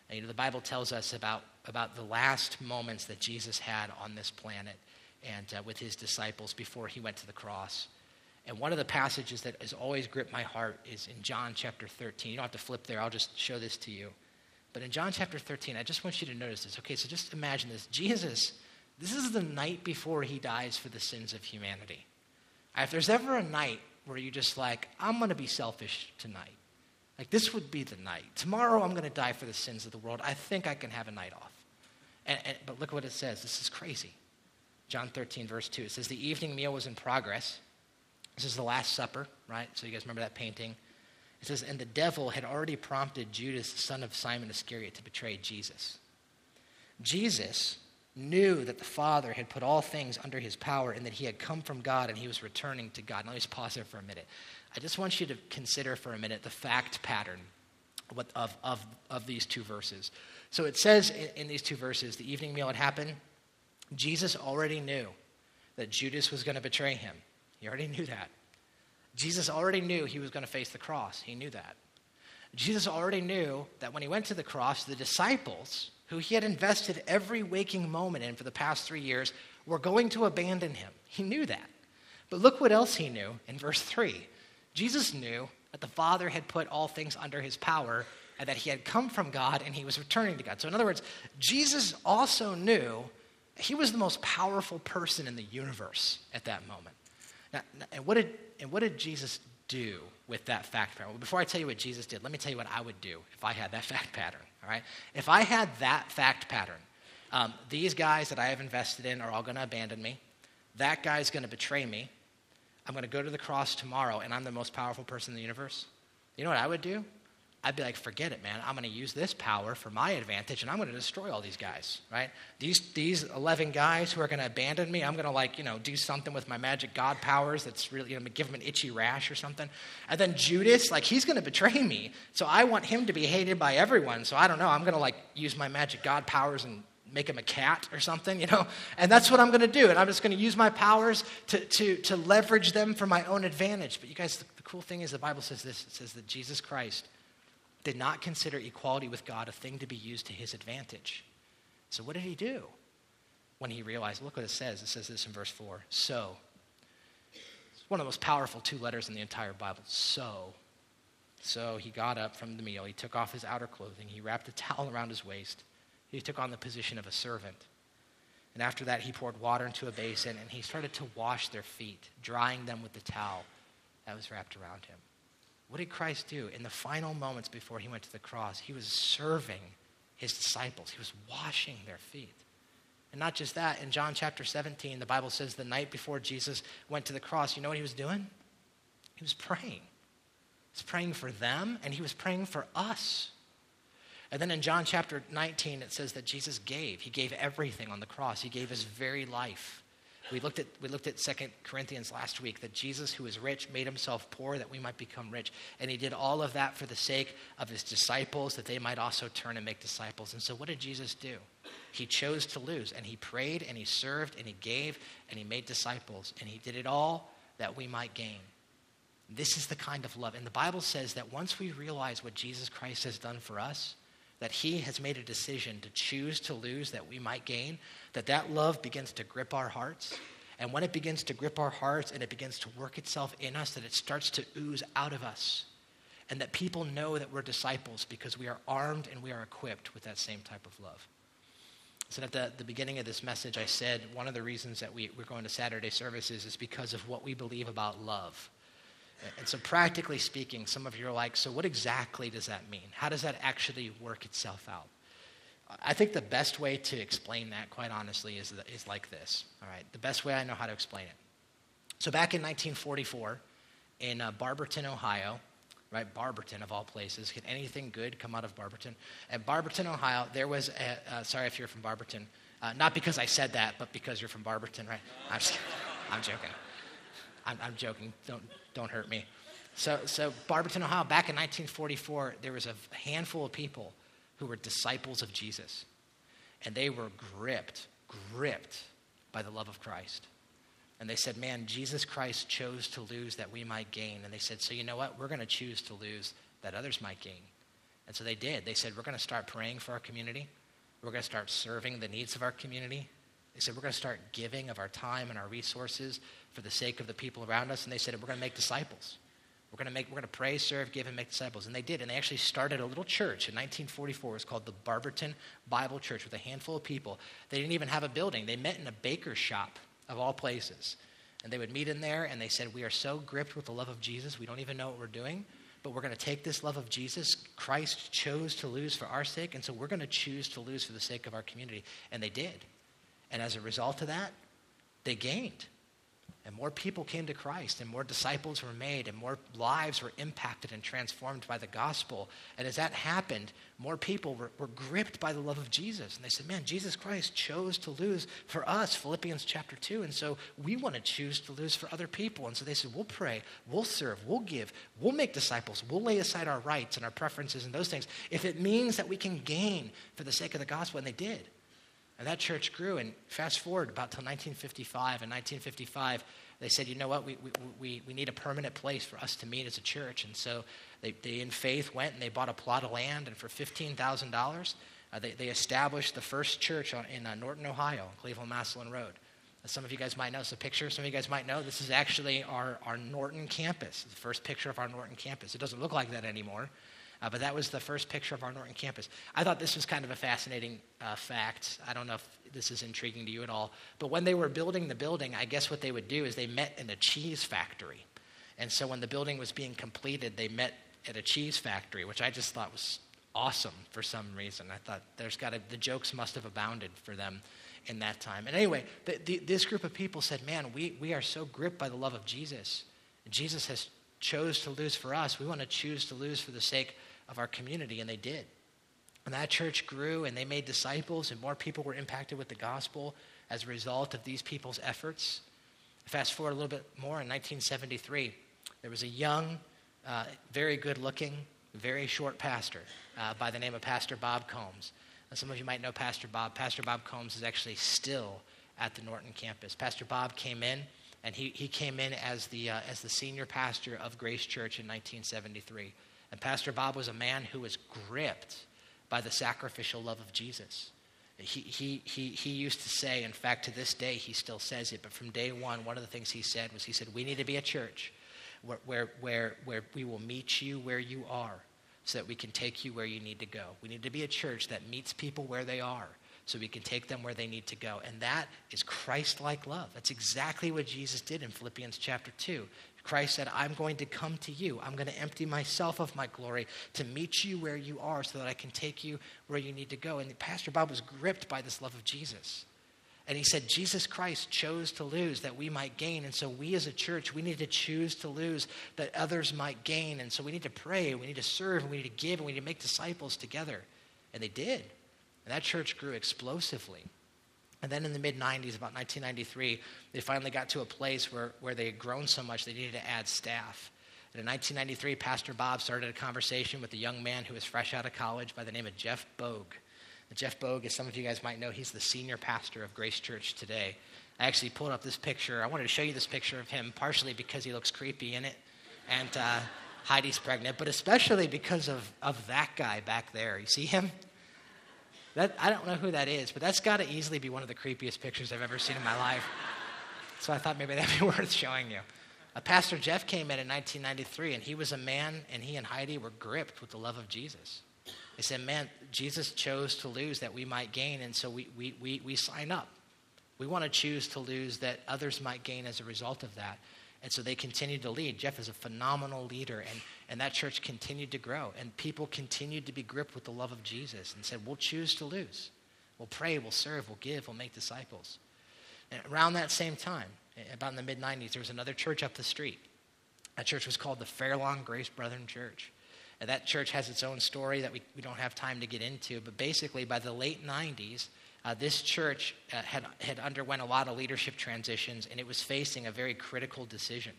And, you know, the Bible tells us about, about the last moments that Jesus had on this planet and uh, with his disciples before he went to the cross. And one of the passages that has always gripped my heart is in John chapter 13. You don't have to flip there, I'll just show this to you. But in John chapter 13, I just want you to notice this. Okay, so just imagine this. Jesus, this is the night before he dies for the sins of humanity. If there's ever a night where you're just like, I'm going to be selfish tonight, like this would be the night. Tomorrow I'm going to die for the sins of the world. I think I can have a night off. And, and, but look what it says. This is crazy. John 13, verse 2. It says, The evening meal was in progress. This is the Last Supper, right? So you guys remember that painting? It says, And the devil had already prompted Judas, the son of Simon Iscariot, to betray Jesus. Jesus knew that the Father had put all things under his power and that he had come from God and he was returning to God. Now, let me just pause there for a minute. I just want you to consider for a minute the fact pattern of, of, of these two verses. So it says in, in these two verses, the evening meal had happened. Jesus already knew that Judas was going to betray him. He already knew that. Jesus already knew he was going to face the cross. He knew that. Jesus already knew that when he went to the cross, the disciples, who he had invested every waking moment in for the past three years, were going to abandon him. He knew that. But look what else he knew in verse 3. Jesus knew that the Father had put all things under his power and that he had come from God and he was returning to God. So, in other words, Jesus also knew he was the most powerful person in the universe at that moment. Now, and, what did, and what did Jesus do with that fact pattern? Well, before I tell you what Jesus did, let me tell you what I would do if I had that fact pattern. All right? If I had that fact pattern, um, these guys that I have invested in are all going to abandon me. That guy's going to betray me. I'm going to go to the cross tomorrow, and I'm the most powerful person in the universe. You know what I would do? I'd be like, forget it, man. I'm going to use this power for my advantage, and I'm going to destroy all these guys, right? These, these 11 guys who are going to abandon me, I'm going to, like, you know, do something with my magic God powers that's really going to give them an itchy rash or something. And then Judas, like, he's going to betray me. So I want him to be hated by everyone. So I don't know. I'm going to, like, use my magic God powers and make him a cat or something, you know? And that's what I'm going to do. And I'm just going to use my powers to, to, to leverage them for my own advantage. But you guys, the, the cool thing is the Bible says this it says that Jesus Christ did not consider equality with God a thing to be used to his advantage. So, what did he do when he realized? Look what it says. It says this in verse 4 So, it's one of the most powerful two letters in the entire Bible. So, so he got up from the meal. He took off his outer clothing. He wrapped a towel around his waist. He took on the position of a servant. And after that, he poured water into a basin and he started to wash their feet, drying them with the towel that was wrapped around him. What did Christ do? In the final moments before he went to the cross, he was serving his disciples, he was washing their feet. And not just that, in John chapter 17, the Bible says the night before Jesus went to the cross, you know what he was doing? He was praying. He was praying for them, and he was praying for us. And then in John chapter 19, it says that Jesus gave. He gave everything on the cross, he gave his very life. We looked at, we looked at 2 Corinthians last week that Jesus, who is rich, made himself poor that we might become rich. And he did all of that for the sake of his disciples, that they might also turn and make disciples. And so, what did Jesus do? He chose to lose, and he prayed, and he served, and he gave, and he made disciples. And he did it all that we might gain. This is the kind of love. And the Bible says that once we realize what Jesus Christ has done for us, that he has made a decision to choose to lose that we might gain, that that love begins to grip our hearts. And when it begins to grip our hearts and it begins to work itself in us, that it starts to ooze out of us. And that people know that we're disciples because we are armed and we are equipped with that same type of love. So at the, the beginning of this message, I said one of the reasons that we, we're going to Saturday services is because of what we believe about love. And so, practically speaking, some of you are like, so what exactly does that mean? How does that actually work itself out? I think the best way to explain that, quite honestly, is, is like this. All right, the best way I know how to explain it. So, back in 1944, in uh, Barberton, Ohio, right, Barberton of all places, can anything good come out of Barberton? At Barberton, Ohio, there was a, uh, sorry if you're from Barberton, uh, not because I said that, but because you're from Barberton, right? I'm, just, I'm joking. I'm, I'm joking. Don't, don't hurt me. So, so Barberton, Ohio, back in 1944, there was a handful of people who were disciples of Jesus. And they were gripped, gripped by the love of Christ. And they said, Man, Jesus Christ chose to lose that we might gain. And they said, So you know what? We're going to choose to lose that others might gain. And so they did. They said, We're going to start praying for our community. We're going to start serving the needs of our community. They said, We're going to start giving of our time and our resources for the sake of the people around us. And they said, We're going to make disciples. We're going to make, we're going to pray, serve, give, and make disciples. And they did. And they actually started a little church in 1944. It was called the Barberton Bible Church with a handful of people. They didn't even have a building. They met in a baker's shop, of all places. And they would meet in there, and they said, We are so gripped with the love of Jesus, we don't even know what we're doing. but we're going to take this love of Jesus. Christ chose to lose for our sake, and so we're going to choose to lose for the sake of our community. And they did. And as a result of that, they gained. And more people came to Christ, and more disciples were made, and more lives were impacted and transformed by the gospel. And as that happened, more people were, were gripped by the love of Jesus. And they said, Man, Jesus Christ chose to lose for us, Philippians chapter 2. And so we want to choose to lose for other people. And so they said, We'll pray, we'll serve, we'll give, we'll make disciples, we'll lay aside our rights and our preferences and those things if it means that we can gain for the sake of the gospel. And they did. And that church grew. And fast forward about till 1955. In 1955, they said, you know what, we, we, we need a permanent place for us to meet as a church. And so they, they in faith, went and they bought a plot of land. And for $15,000, uh, they, they established the first church in uh, Norton, Ohio, Cleveland Massillon Road. As some of you guys might know, it's a picture. Some of you guys might know this is actually our, our Norton campus, the first picture of our Norton campus. It doesn't look like that anymore. Uh, but that was the first picture of our Norton campus. I thought this was kind of a fascinating uh, fact. I don't know if this is intriguing to you at all. But when they were building the building, I guess what they would do is they met in a cheese factory. And so when the building was being completed, they met at a cheese factory, which I just thought was awesome for some reason. I thought there's got to, the jokes must have abounded for them in that time. And anyway, the, the, this group of people said, man, we, we are so gripped by the love of Jesus. Jesus has chose to lose for us. We want to choose to lose for the sake of our community, and they did. And that church grew, and they made disciples, and more people were impacted with the gospel as a result of these people's efforts. Fast forward a little bit more, in 1973, there was a young, uh, very good looking, very short pastor uh, by the name of Pastor Bob Combs. Some of you might know Pastor Bob. Pastor Bob Combs is actually still at the Norton campus. Pastor Bob came in, and he, he came in as the, uh, as the senior pastor of Grace Church in 1973. And Pastor Bob was a man who was gripped by the sacrificial love of Jesus. He, he, he, he used to say, in fact, to this day, he still says it, but from day one, one of the things he said was, he said, We need to be a church where, where, where, where we will meet you where you are so that we can take you where you need to go. We need to be a church that meets people where they are so we can take them where they need to go. And that is Christ like love. That's exactly what Jesus did in Philippians chapter 2. Christ said, I'm going to come to you. I'm going to empty myself of my glory to meet you where you are so that I can take you where you need to go. And Pastor Bob was gripped by this love of Jesus. And he said, Jesus Christ chose to lose that we might gain. And so we as a church, we need to choose to lose that others might gain. And so we need to pray, we need to serve, and we need to give, and we need to make disciples together. And they did. And that church grew explosively. And then in the mid 90s, about 1993, they finally got to a place where, where they had grown so much they needed to add staff. And in 1993, Pastor Bob started a conversation with a young man who was fresh out of college by the name of Jeff Bogue. And Jeff Bogue, as some of you guys might know, he's the senior pastor of Grace Church today. I actually pulled up this picture. I wanted to show you this picture of him, partially because he looks creepy in it, and uh, Heidi's pregnant, but especially because of, of that guy back there. You see him? That, I don't know who that is, but that's got to easily be one of the creepiest pictures I've ever seen in my life. So I thought maybe that'd be worth showing you. Uh, Pastor Jeff came in in 1993, and he was a man, and he and Heidi were gripped with the love of Jesus. They said, Man, Jesus chose to lose that we might gain, and so we, we, we, we sign up. We want to choose to lose that others might gain as a result of that. And so they continued to lead. Jeff is a phenomenal leader, and, and that church continued to grow. And people continued to be gripped with the love of Jesus and said, We'll choose to lose. We'll pray, we'll serve, we'll give, we'll make disciples. And around that same time, about in the mid 90s, there was another church up the street. That church was called the Fairlawn Grace Brethren Church. And that church has its own story that we, we don't have time to get into. But basically, by the late 90s, uh, this church uh, had, had underwent a lot of leadership transitions, and it was facing a very critical decision.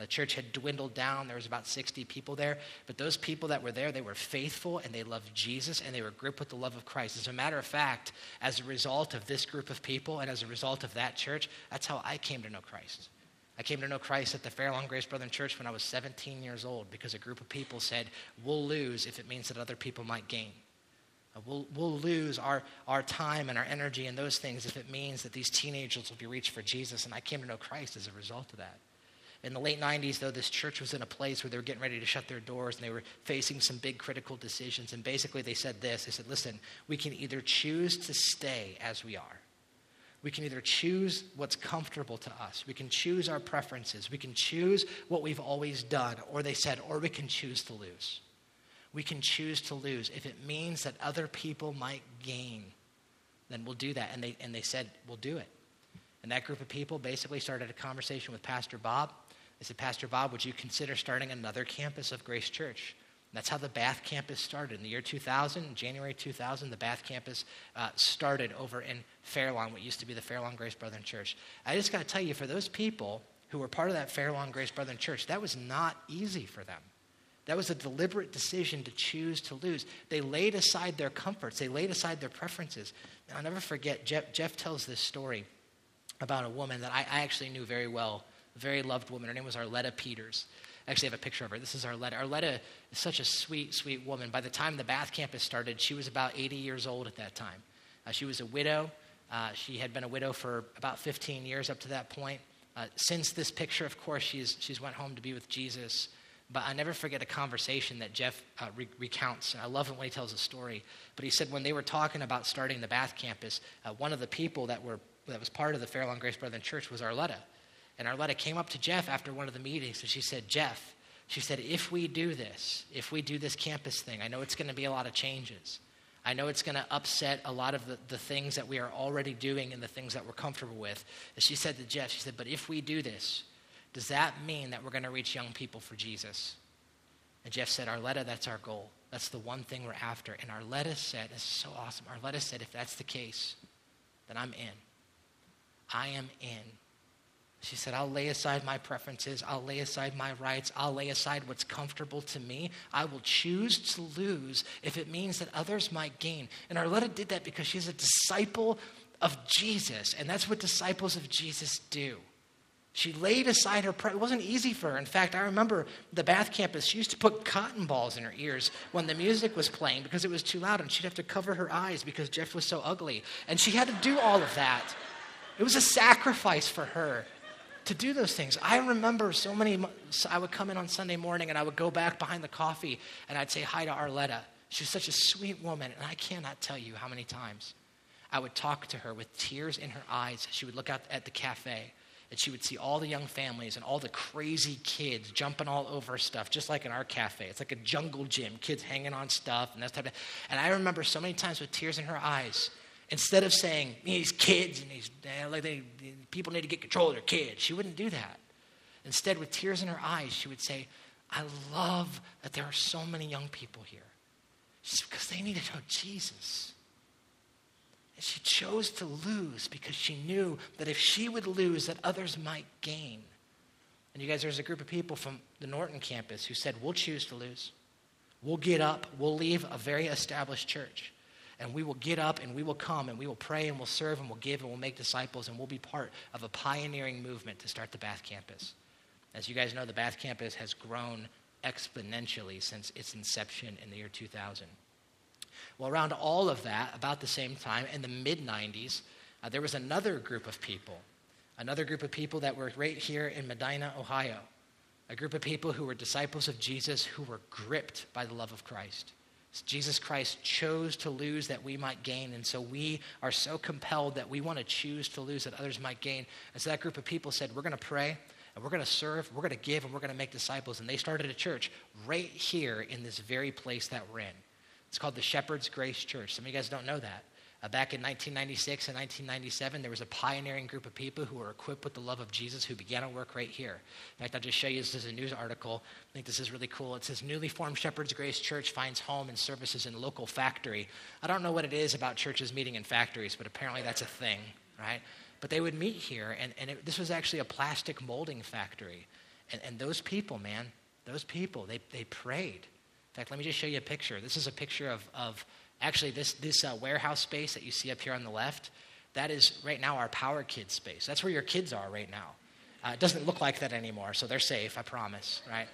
The church had dwindled down. There was about 60 people there. But those people that were there, they were faithful and they loved Jesus and they were gripped with the love of Christ. As a matter of fact, as a result of this group of people and as a result of that church, that's how I came to know Christ. I came to know Christ at the Fairlawn Grace Brethren Church when I was 17 years old because a group of people said, We'll lose if it means that other people might gain. We'll, we'll lose our, our time and our energy and those things if it means that these teenagers will be reached for Jesus. And I came to know Christ as a result of that. In the late 90s, though, this church was in a place where they were getting ready to shut their doors and they were facing some big critical decisions. And basically, they said this they said, listen, we can either choose to stay as we are, We can either choose what's comfortable to us, we can choose our preferences, we can choose what we've always done, or they said, or we can choose to lose. We can choose to lose. If it means that other people might gain, then we'll do that. And they, and they said, we'll do it. And that group of people basically started a conversation with Pastor Bob. They said, Pastor Bob, would you consider starting another campus of Grace Church? And that's how the Bath campus started. In the year 2000, January 2000, the Bath campus uh, started over in Fairlawn, what used to be the Fairlawn Grace Brethren Church. I just got to tell you, for those people who were part of that Fairlawn Grace Brethren Church, that was not easy for them. That was a deliberate decision to choose to lose. They laid aside their comforts, they laid aside their preferences. And I'll never forget, Jeff, Jeff tells this story about a woman that I, I, actually knew very well, very loved woman. Her name was Arletta Peters. I actually have a picture of her. This is Arletta. Arletta is such a sweet, sweet woman. By the time the Bath campus started, she was about 80 years old at that time. Uh, she was a widow. Uh, she had been a widow for about 15 years up to that point. Uh, since this picture, of course, she's, she's went home to be with Jesus. But I never forget a conversation that Jeff uh, re- recounts. I love it when he tells a story. But he said when they were talking about starting the Bath campus, uh, one of the people that, were, that was part of the Fairlawn Grace Brethren Church was Arletta. And Arletta came up to Jeff after one of the meetings and she said, Jeff, she said, if we do this, if we do this campus thing, I know it's going to be a lot of changes. I know it's going to upset a lot of the, the things that we are already doing and the things that we're comfortable with. And she said to Jeff, she said, but if we do this, does that mean that we're going to reach young people for Jesus? And Jeff said, Arletta, that's our goal. That's the one thing we're after. And Arletta said, this is so awesome. Arletta said, if that's the case, then I'm in. I am in. She said, I'll lay aside my preferences. I'll lay aside my rights. I'll lay aside what's comfortable to me. I will choose to lose if it means that others might gain. And Arletta did that because she's a disciple of Jesus. And that's what disciples of Jesus do. She laid aside her pride. It wasn't easy for her. In fact, I remember the Bath campus, she used to put cotton balls in her ears when the music was playing because it was too loud, and she'd have to cover her eyes because Jeff was so ugly. And she had to do all of that. It was a sacrifice for her to do those things. I remember so many, I would come in on Sunday morning and I would go back behind the coffee and I'd say hi to Arletta. She was such a sweet woman, and I cannot tell you how many times I would talk to her with tears in her eyes. She would look out at the cafe and she would see all the young families and all the crazy kids jumping all over stuff, just like in our cafe. It's like a jungle gym, kids hanging on stuff and that type of. And I remember so many times with tears in her eyes, instead of saying these kids and these eh, like they, people need to get control of their kids, she wouldn't do that. Instead, with tears in her eyes, she would say, "I love that there are so many young people here, because they need to know Jesus." And she chose to lose because she knew that if she would lose, that others might gain. And you guys, there's a group of people from the Norton campus who said, We'll choose to lose. We'll get up, we'll leave a very established church, and we will get up and we will come and we will pray and we'll serve and we'll give and we'll make disciples and we'll be part of a pioneering movement to start the Bath campus. As you guys know, the Bath campus has grown exponentially since its inception in the year 2000. Well, around all of that, about the same time, in the mid 90s, uh, there was another group of people, another group of people that were right here in Medina, Ohio, a group of people who were disciples of Jesus who were gripped by the love of Christ. Jesus Christ chose to lose that we might gain. And so we are so compelled that we want to choose to lose that others might gain. And so that group of people said, We're going to pray and we're going to serve, we're going to give, and we're going to make disciples. And they started a church right here in this very place that we're in. It's called the Shepherd's Grace Church. Some of you guys don't know that. Uh, back in 1996 and 1997, there was a pioneering group of people who were equipped with the love of Jesus who began to work right here. In fact, I'll just show you this is a news article. I think this is really cool. It says Newly formed Shepherd's Grace Church finds home and services in local factory. I don't know what it is about churches meeting in factories, but apparently that's a thing, right? But they would meet here, and, and it, this was actually a plastic molding factory. And, and those people, man, those people, they, they prayed. In fact, let me just show you a picture. This is a picture of, of actually this, this uh, warehouse space that you see up here on the left. That is right now our Power Kids space. That's where your kids are right now. Uh, it doesn't look like that anymore, so they're safe, I promise, right?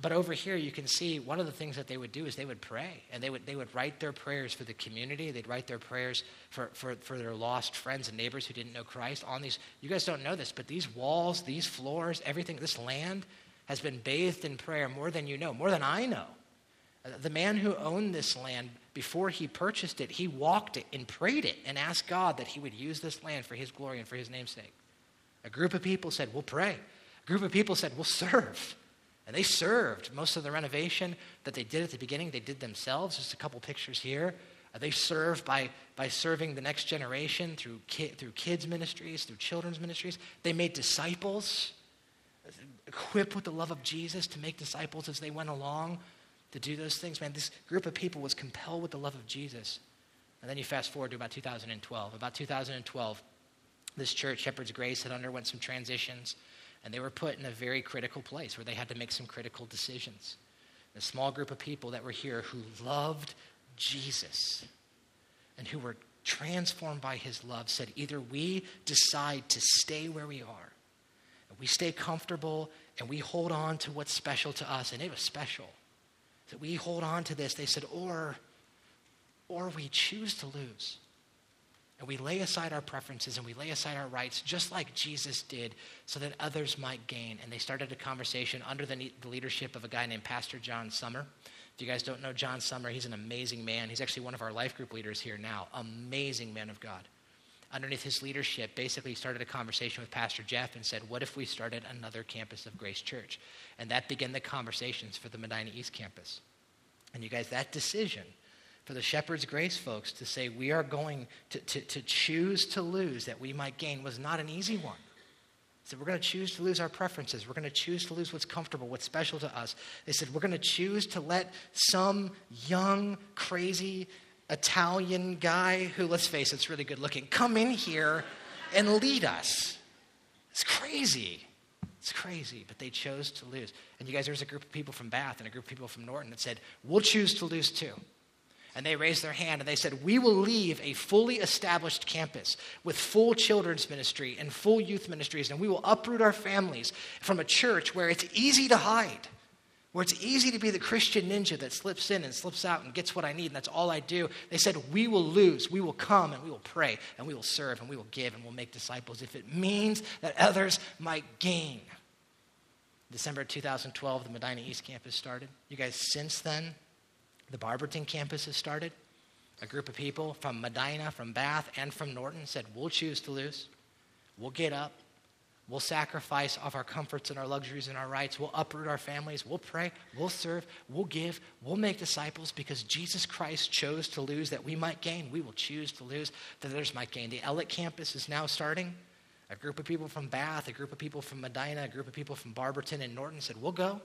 But over here, you can see one of the things that they would do is they would pray, and they would, they would write their prayers for the community. They'd write their prayers for, for, for their lost friends and neighbors who didn't know Christ on these. You guys don't know this, but these walls, these floors, everything, this land has been bathed in prayer more than you know, more than I know Uh, the man who owned this land, before he purchased it, he walked it and prayed it and asked God that he would use this land for his glory and for his namesake. A group of people said, We'll pray. A group of people said, We'll serve. And they served. Most of the renovation that they did at the beginning, they did themselves. Just a couple pictures here. Uh, they served by, by serving the next generation through, ki- through kids' ministries, through children's ministries. They made disciples, equipped with the love of Jesus to make disciples as they went along to do those things. Man, this group of people was compelled with the love of Jesus. And then you fast forward to about 2012. About 2012, this church, Shepherd's Grace, had underwent some transitions, and they were put in a very critical place where they had to make some critical decisions. A small group of people that were here who loved Jesus and who were transformed by his love said either we decide to stay where we are, and we stay comfortable, and we hold on to what's special to us, and it was special. That we hold on to this, they said, or, or we choose to lose. And we lay aside our preferences and we lay aside our rights, just like Jesus did, so that others might gain. And they started a conversation under the, the leadership of a guy named Pastor John Summer. If you guys don't know John Summer, he's an amazing man. He's actually one of our life group leaders here now. Amazing man of God. Underneath his leadership, basically started a conversation with Pastor Jeff and said, What if we started another campus of Grace Church? And that began the conversations for the Medina East campus. And you guys, that decision for the Shepherd's Grace folks to say we are going to, to, to choose to lose that we might gain was not an easy one. So we're going to choose to lose our preferences. We're going to choose to lose what's comfortable, what's special to us. They said we're going to choose to let some young, crazy Italian guy who, let's face it, is really good looking, come in here and lead us. It's crazy. It's crazy, but they chose to lose. And you guys, there's a group of people from Bath and a group of people from Norton that said, we'll choose to lose too and they raised their hand and they said, We will leave a fully established campus with full children's ministry and full youth ministries, and we will uproot our families from a church where it's easy to hide, where it's easy to be the Christian ninja that slips in and slips out and gets what I need, and that's all I do. They said, We will lose, we will come, and we will pray, and we will serve, and we will give, and we'll make disciples if it means that others might gain. December 2012, the Medina East campus started. You guys, since then, the Barberton campus has started. A group of people from Medina, from Bath, and from Norton said, We'll choose to lose. We'll get up. We'll sacrifice off our comforts and our luxuries and our rights. We'll uproot our families. We'll pray. We'll serve. We'll give. We'll make disciples because Jesus Christ chose to lose that we might gain. We will choose to lose that others might gain. The Ellet campus is now starting. A group of people from Bath, a group of people from Medina, a group of people from Barberton and Norton said, We'll go.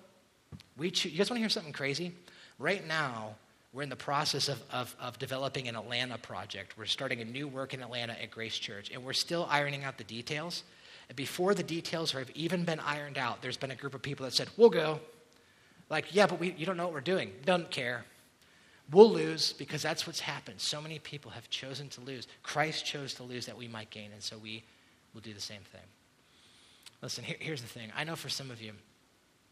We you guys want to hear something crazy? Right now, we're in the process of, of, of, developing an Atlanta project. We're starting a new work in Atlanta at Grace Church, and we're still ironing out the details. And before the details have even been ironed out, there's been a group of people that said, We'll go. Like, yeah, but we, you don't know what we're doing. Don't care. We'll lose because that's what's happened. So many people have chosen to lose. Christ chose to lose that we might gain, and so we will do the same thing. Listen, here, here's the thing. I know for some of you,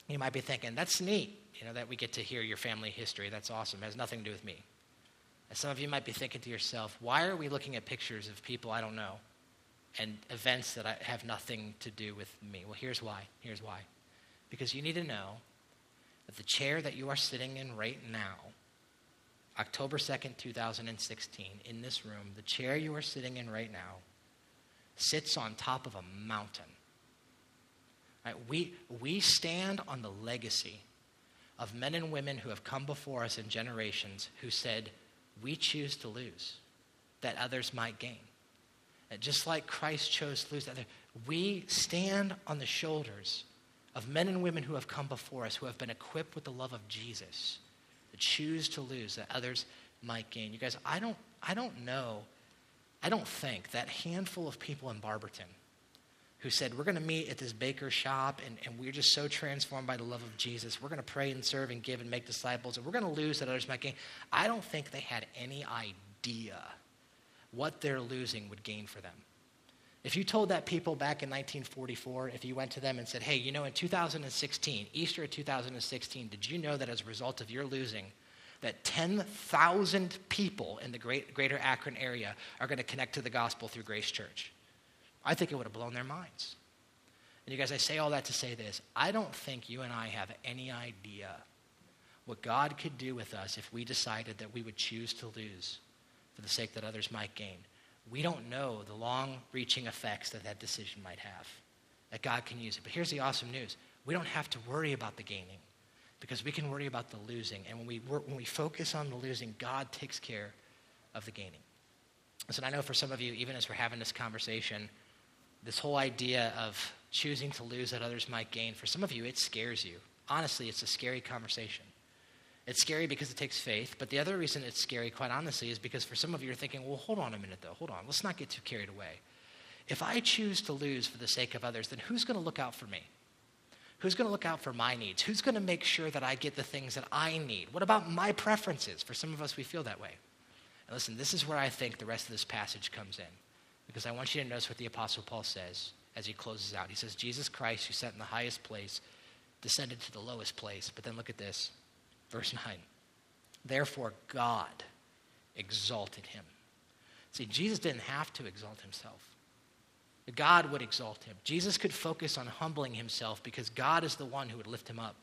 you might be thinking, that's neat, you know, that we get to hear your family history. That's awesome. It has nothing to do with me. And some of you might be thinking to yourself, why are we looking at pictures of people I don't know and events that I have nothing to do with me? Well, here's why. Here's why. Because you need to know that the chair that you are sitting in right now, October 2nd, 2016, in this room, the chair you are sitting in right now sits on top of a mountain. Right? We, we stand on the legacy of men and women who have come before us in generations who said, We choose to lose that others might gain. Just like Christ chose to lose that, we stand on the shoulders of men and women who have come before us, who have been equipped with the love of Jesus, to choose to lose that others might gain. You guys, I don't, I don't know, I don't think that handful of people in Barberton who said, We're going to meet at this baker's shop, and, and we're just so transformed by the love of Jesus. We're going to pray and serve and give and make disciples, and we're going to lose that others might gain. I don't think they had any idea what they're losing would gain for them. If you told that people back in 1944, if you went to them and said, Hey, you know, in 2016, Easter of 2016, did you know that as a result of your losing, that 10,000 people in the great, greater Akron area are going to connect to the gospel through Grace Church? I think it would have blown their minds. And you guys, I say all that to say this I don't think you and I have any idea what God could do with us if we decided that we would choose to lose for the sake that others might gain. We don't know the long reaching effects that that decision might have, that God can use it. But here's the awesome news we don't have to worry about the gaining because we can worry about the losing. And when we, work, when we focus on the losing, God takes care of the gaining. Listen, I know for some of you, even as we're having this conversation, this whole idea of choosing to lose that others might gain, for some of you, it scares you. Honestly, it's a scary conversation. It's scary because it takes faith, but the other reason it's scary, quite honestly, is because for some of you, you're thinking, well, hold on a minute, though. Hold on. Let's not get too carried away. If I choose to lose for the sake of others, then who's going to look out for me? Who's going to look out for my needs? Who's going to make sure that I get the things that I need? What about my preferences? For some of us, we feel that way. And listen, this is where I think the rest of this passage comes in, because I want you to notice what the Apostle Paul says as he closes out. He says, Jesus Christ, who sat in the highest place, descended to the lowest place. But then look at this. Verse 9. Therefore, God exalted him. See, Jesus didn't have to exalt himself. God would exalt him. Jesus could focus on humbling himself because God is the one who would lift him up.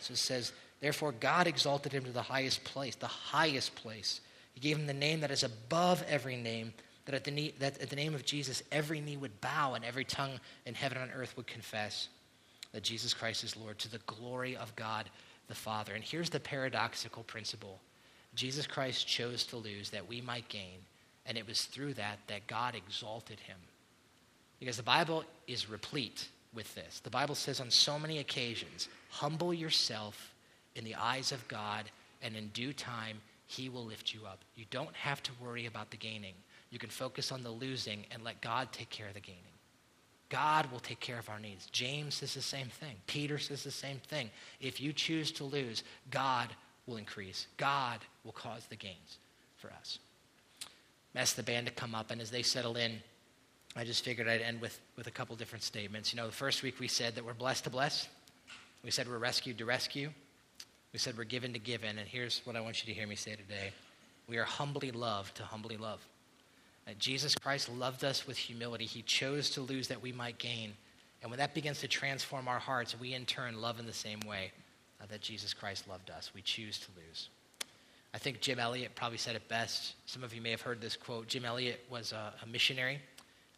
So it says, Therefore, God exalted him to the highest place, the highest place. He gave him the name that is above every name, that at the, knee, that at the name of Jesus, every knee would bow and every tongue in heaven and on earth would confess that Jesus Christ is Lord to the glory of God the Father. And here's the paradoxical principle Jesus Christ chose to lose that we might gain, and it was through that that God exalted him. Because the Bible is replete with this. The Bible says on so many occasions, humble yourself in the eyes of God, and in due time, he will lift you up. You don't have to worry about the gaining. You can focus on the losing and let God take care of the gaining. God will take care of our needs. James says the same thing. Peter says the same thing. If you choose to lose, God will increase. God will cause the gains for us. Ask the band to come up, and as they settle in, I just figured I'd end with, with a couple different statements. You know, the first week we said that we're blessed to bless. We said we're rescued to rescue. We said we're given to give in. And here's what I want you to hear me say today we are humbly loved to humbly love. Jesus Christ loved us with humility. He chose to lose that we might gain. And when that begins to transform our hearts, we in turn love in the same way uh, that Jesus Christ loved us. We choose to lose. I think Jim Elliot probably said it best. Some of you may have heard this quote. Jim Elliot was a, a missionary,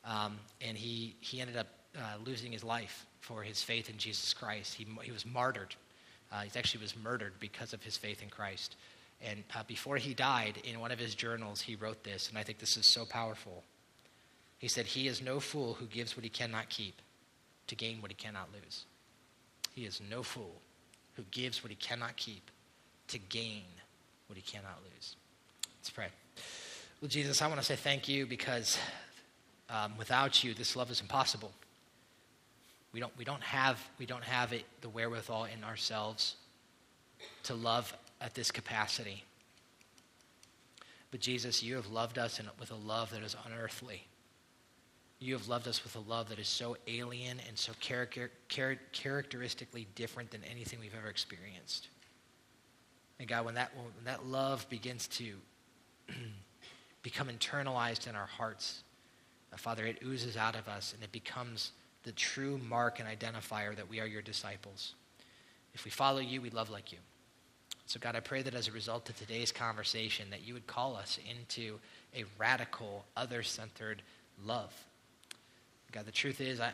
um, and he, he ended up uh, losing his life for his faith in Jesus Christ. He, he was martyred. Uh, he actually was murdered because of his faith in Christ. And uh, before he died, in one of his journals, he wrote this, and I think this is so powerful. He said, He is no fool who gives what he cannot keep to gain what he cannot lose. He is no fool who gives what he cannot keep to gain what he cannot lose. Let's pray. Well, Jesus, I want to say thank you because um, without you, this love is impossible. We don't, we, don't have, we don't have it, the wherewithal in ourselves to love at this capacity. But Jesus, you have loved us with a love that is unearthly. You have loved us with a love that is so alien and so character, char- characteristically different than anything we've ever experienced. And God, when that, when that love begins to become internalized in our hearts, uh, Father, it oozes out of us and it becomes the true mark and identifier that we are your disciples. If we follow you, we love like you. So, God, I pray that as a result of today's conversation, that you would call us into a radical, other centered love. God, the truth is, I,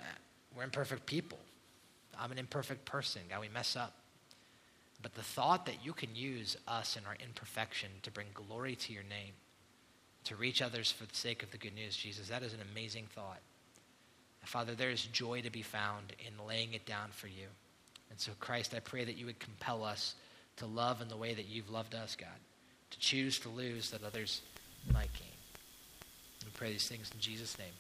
we're imperfect people. I'm an imperfect person. God, we mess up. But the thought that you can use us in our imperfection to bring glory to your name, to reach others for the sake of the good news, Jesus, that is an amazing thought. Father, there is joy to be found in laying it down for you. And so, Christ, I pray that you would compel us to love in the way that you've loved us, God, to choose to lose that others might gain. We pray these things in Jesus' name.